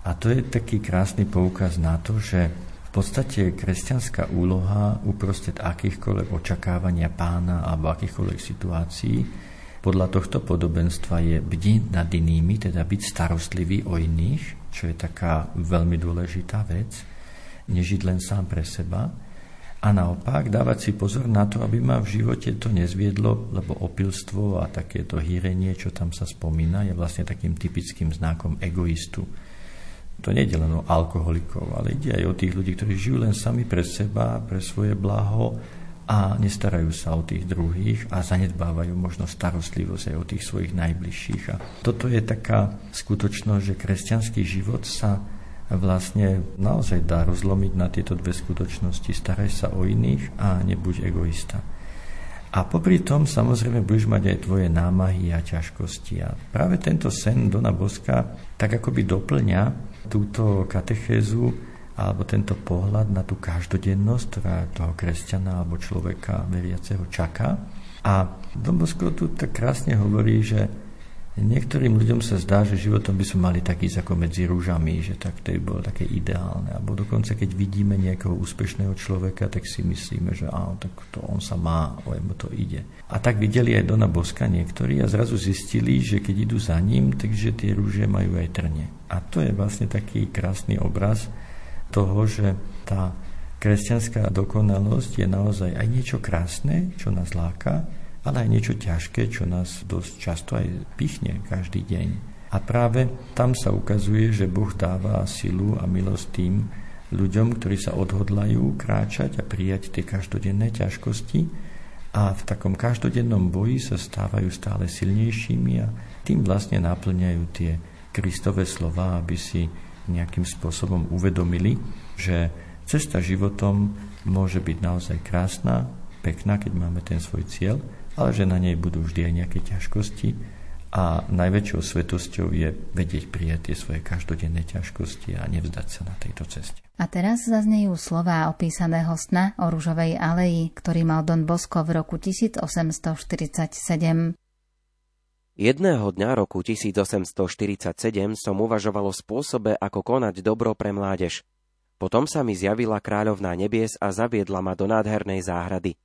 A to je taký krásny poukaz na to, že v podstate kresťanská úloha uprostred akýchkoľvek očakávania pána alebo akýchkoľvek situácií podľa tohto podobenstva je bdiť nad inými, teda byť starostlivý o iných, čo je taká veľmi dôležitá vec, nežiť len sám pre seba. A naopak dávať si pozor na to, aby ma v živote to nezviedlo, lebo opilstvo a takéto hýrenie, čo tam sa spomína, je vlastne takým typickým znakom egoistu to nie je len o alkoholikov, ale ide aj o tých ľudí, ktorí žijú len sami pre seba, pre svoje blaho a nestarajú sa o tých druhých a zanedbávajú možno starostlivosť aj o tých svojich najbližších. A toto je taká skutočnosť, že kresťanský život sa vlastne naozaj dá rozlomiť na tieto dve skutočnosti. Staraj sa o iných a nebuď egoista. A popri tom samozrejme budeš mať aj tvoje námahy a ťažkosti. A práve tento sen Dona Boska tak akoby doplňa túto katechézu alebo tento pohľad na tú každodennosť, ktorá toho kresťana alebo človeka veriaceho čaká. A Don Bosco tu tak krásne hovorí, že Niektorým ľuďom sa zdá, že životom by sme mali tak ísť ako medzi rúžami, že tak to by bolo také ideálne. Alebo dokonca, keď vidíme nejakého úspešného človeka, tak si myslíme, že áno, tak to on sa má, lebo to ide. A tak videli aj Dona Boska niektorí a zrazu zistili, že keď idú za ním, takže tie rúže majú aj trne. A to je vlastne taký krásny obraz toho, že tá kresťanská dokonalosť je naozaj aj niečo krásne, čo nás láka, ale aj niečo ťažké, čo nás dosť často aj pichne každý deň. A práve tam sa ukazuje, že Boh dáva silu a milosť tým ľuďom, ktorí sa odhodlajú kráčať a prijať tie každodenné ťažkosti a v takom každodennom boji sa stávajú stále silnejšími a tým vlastne naplňajú tie Kristové slova, aby si nejakým spôsobom uvedomili, že cesta životom môže byť naozaj krásna, pekná, keď máme ten svoj cieľ, ale že na nej budú vždy aj nejaké ťažkosti a najväčšou svetosťou je vedieť prijať tie svoje každodenné ťažkosti a nevzdať sa na tejto ceste. A teraz zaznejú slová opísaného sna o rúžovej aleji, ktorý mal Don Bosco v roku 1847. Jedného dňa roku 1847 som uvažoval o spôsobe, ako konať dobro pre mládež. Potom sa mi zjavila kráľovná nebies a zaviedla ma do nádhernej záhrady –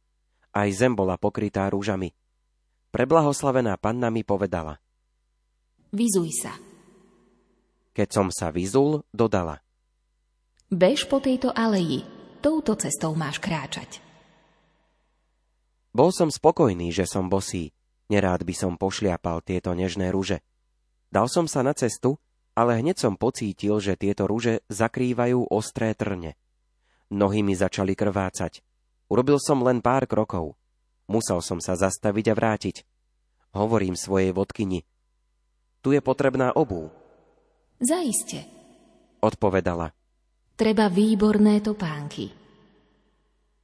aj zem bola pokrytá rúžami. Preblahoslavená panna mi povedala. Vyzuj sa. Keď som sa vyzul, dodala. Bež po tejto aleji, touto cestou máš kráčať. Bol som spokojný, že som bosý. Nerád by som pošliapal tieto nežné rúže. Dal som sa na cestu, ale hneď som pocítil, že tieto rúže zakrývajú ostré trne. Nohy mi začali krvácať. Urobil som len pár krokov. Musel som sa zastaviť a vrátiť. Hovorím svojej vodkyni. Tu je potrebná obu. Zaiste. Odpovedala. Treba výborné topánky.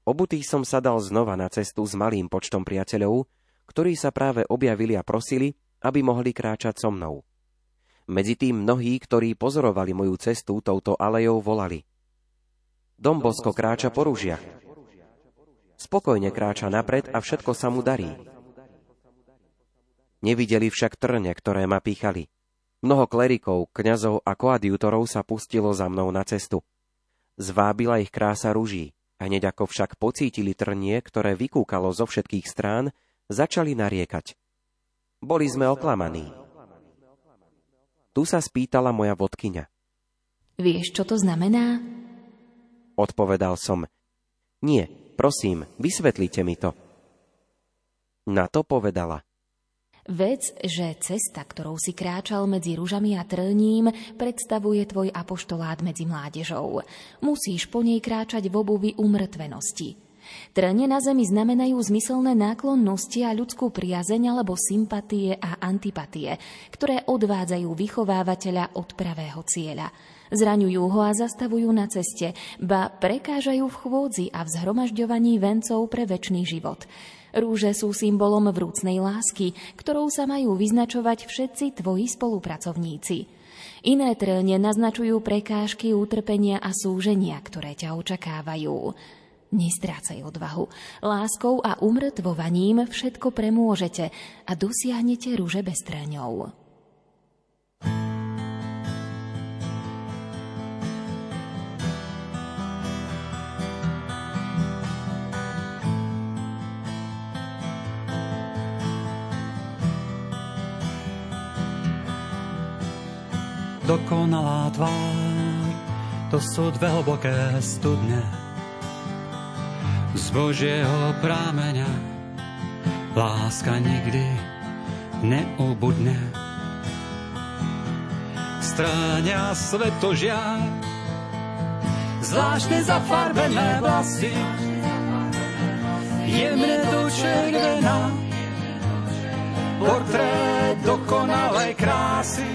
Obutý som sa dal znova na cestu s malým počtom priateľov, ktorí sa práve objavili a prosili, aby mohli kráčať so mnou. Medzi tým mnohí, ktorí pozorovali moju cestu touto alejou, volali. Dombosko kráča po rúžiach. Spokojne kráča napred a všetko sa mu darí. Nevideli však trne, ktoré ma pýchali. Mnoho klerikov, kňazov a koadjutorov sa pustilo za mnou na cestu. Zvábila ich krása ruží Hneď ako však pocítili trnie, ktoré vykúkalo zo všetkých strán, začali nariekať. Boli sme oklamaní. Tu sa spýtala moja vodkyňa. Vieš, čo to znamená? Odpovedal som. Nie, prosím, vysvetlite mi to. Na to povedala. Vec, že cesta, ktorou si kráčal medzi rúžami a trním, predstavuje tvoj apoštolát medzi mládežou. Musíš po nej kráčať v obuvi umrtvenosti. Trne na zemi znamenajú zmyselné náklonnosti a ľudskú priazeň alebo sympatie a antipatie, ktoré odvádzajú vychovávateľa od pravého cieľa. Zraňujú ho a zastavujú na ceste, ba prekážajú v chôdzi a v zhromažďovaní vencov pre väčší život. Rúže sú symbolom vrúcnej lásky, ktorou sa majú vyznačovať všetci tvoji spolupracovníci. Iné trelne naznačujú prekážky, utrpenia a súženia, ktoré ťa očakávajú. Nestrácaj odvahu. Láskou a umrtvovaním všetko premôžete a dosiahnete rúže bez trňov. dokonalá tvár, to sú dve hlboké studne. Z Božieho prámeňa láska nikdy neubudne. Stráňa svetožiar, zvláštne zafarbené vlasy, jemne dočervená, portrét dokonalej krásy.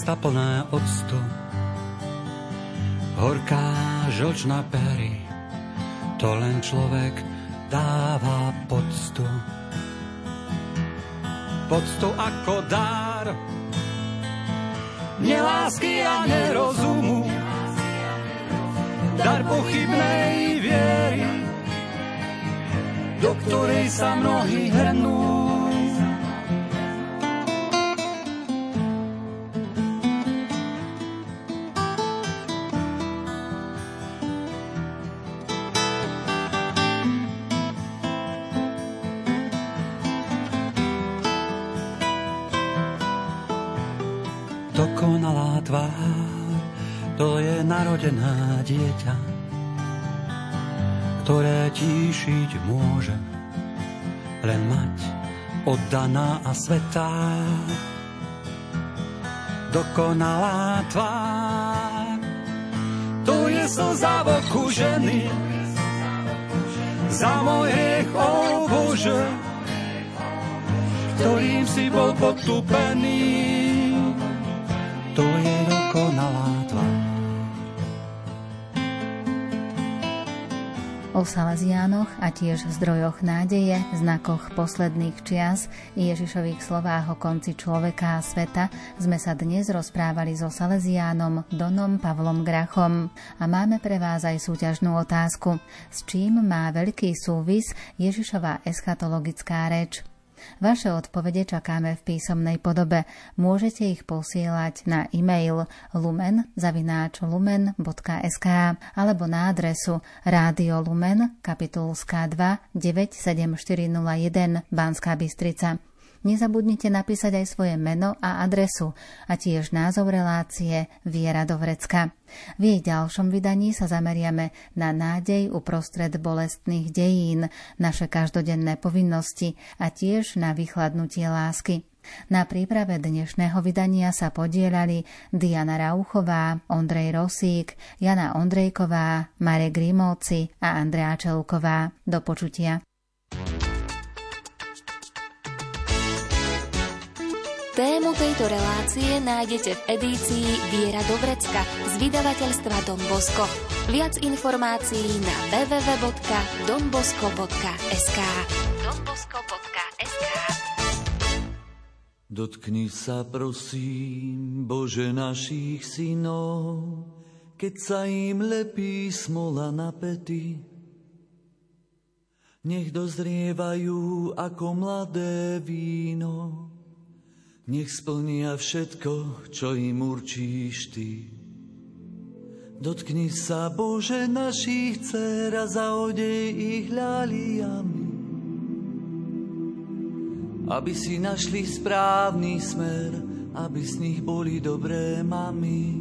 Ústa plné octu. Horká žlčná pery, to len človek dáva poctu. Poctu ako dár, nelásky a nerozumu, dar pochybnej viery, do ktorej sa mnohí hrnú. Narodená dieťa, ktoré tíšiť môže len mať oddaná a svetá. Dokonalá tvár, to je slza v ženy, za hriech, o Bože, ktorým si bol potupený. To je dokonalá O Salesiánoch a tiež zdrojoch nádeje, znakoch posledných čias Ježišových slovách o konci človeka a sveta sme sa dnes rozprávali so Salesiánom Donom Pavlom Grachom. A máme pre vás aj súťažnú otázku. S čím má veľký súvis Ježišová eschatologická reč? Vaše odpovede čakáme v písomnej podobe. Môžete ich posielať na e-mail lumen.lumen.sk alebo na adresu Rádio Lumen, kapitulská 2 97401 Banská Bystrica. Nezabudnite napísať aj svoje meno a adresu a tiež názov relácie Viera do vrecka. V jej ďalšom vydaní sa zameriame na nádej uprostred bolestných dejín, naše každodenné povinnosti a tiež na vychladnutie lásky. Na príprave dnešného vydania sa podielali Diana Rauchová, Ondrej Rosík, Jana Ondrejková, Marek Grimovci a Andrea Čelková. Do počutia. Tému tejto relácie nájdete v edícii Viera Dobrecka z vydavateľstva Don Bosco. Viac informácií na www.donbosco.sk donbosco.sk Dotkni sa prosím, Bože našich synov, keď sa im lepí smola na pety. Nech dozrievajú ako mladé víno, nech splnia všetko, čo im určíš Ty. Dotkni sa, Bože, našich dcer a zaodej ich ľaliami aby si našli správny smer, aby z nich boli dobré mamy.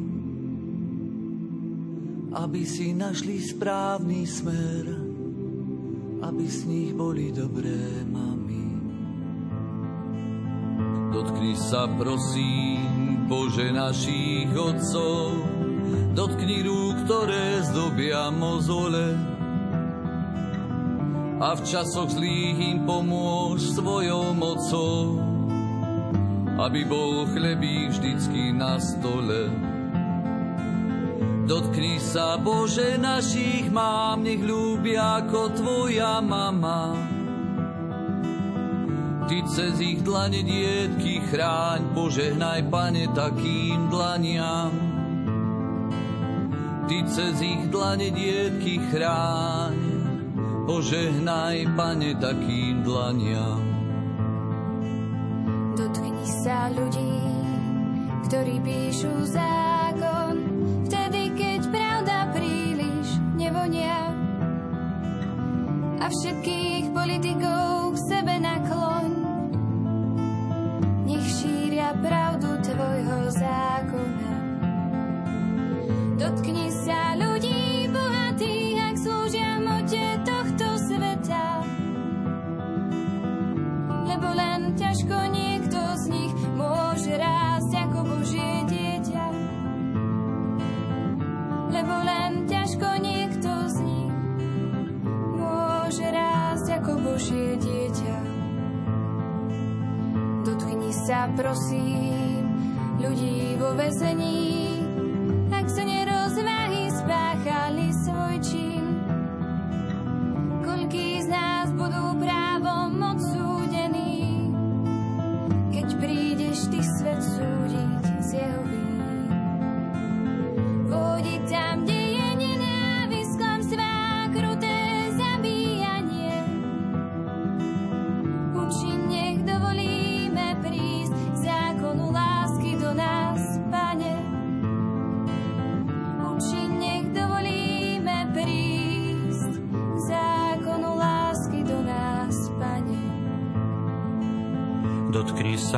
Aby si našli správny smer, aby z nich boli dobré mamy. Dotkni sa prosím, Bože našich otcov, dotkni rúk, ktoré zdobia mozole, a v časoch zlých im pomôž svojou mocou, aby bol chlebík vždycky na stole. Dotkni sa, Bože, našich mám, nech ľúbia ako Tvoja mama. Ty cez ich dlane dietky chráň, požehnaj, Pane, takým dlaniam. Ty cez ich dlane dietky chráň, požehnaj, Pane, takým dlaniam. Dotkni sa ľudí, ktorí píšu zákon, vtedy, keď pravda príliš nevonia. A všetkých politikov šíria pravdu prosím,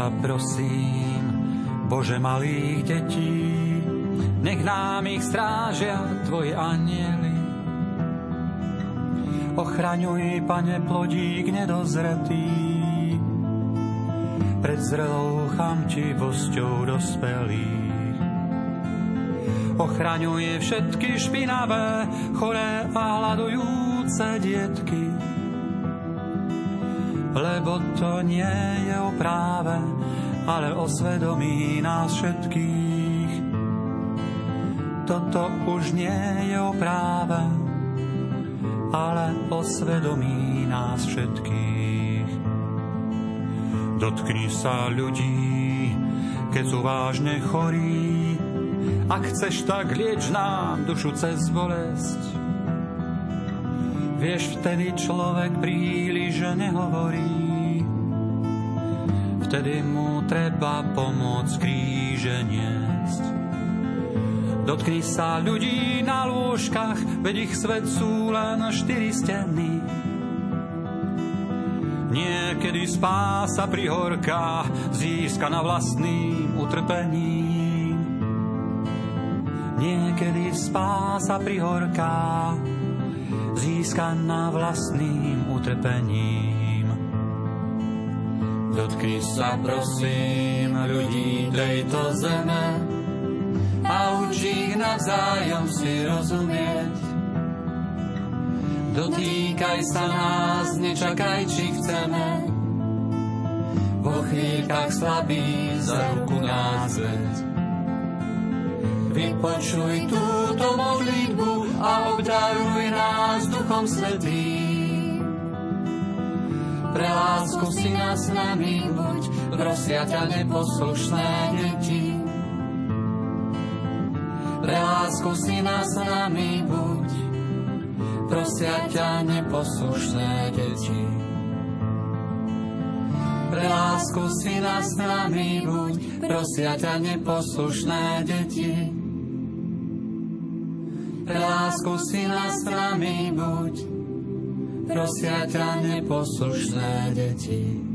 sa prosím, Bože malých detí, nech nám ich strážia Tvoji anieli. Ochraňuj, Pane, plodík nedozretý, pred zrelou chamtivosťou dospelých. Ochraňuje všetky špinavé, choré a hľadujúce dietky, lebo to nie je o práve, ale o svedomí nás všetkých. Toto už nie je o práve, ale o svedomí nás všetkých. Dotkni sa ľudí, keď sú vážne chorí, ak chceš, tak lieč nám dušu cez bolesť Vieš, vtedy človek príliš nehovorí. Vtedy mu treba pomôcť kríže niesť. Dotkni sa ľudí na lôžkach, veď ich svet sú len štyri steny. Niekedy spása prihorka získa na vlastným utrpením. Niekedy spása prihorka získaná vlastným utrpením. Dotkni sa prosím ľudí tejto zeme a učí ich navzájom si rozumieť. Dotýkaj sa nás, nečakaj, či chceme. Vo chvíľkach slabý za ruku nás veď Vypočuj túto modlitbu a obdaruj nás Duchom Svetým. Pre lásku si nás nami buď, prosia ťa neposlušné deti. Pre lásku si nás nami buď, prosia ťa neposlušné deti. Pre lásku si nás nami buď, prosia ťa neposlušné deti. Pre lásku si nás nami buď, prosia ťa neposlušné deti.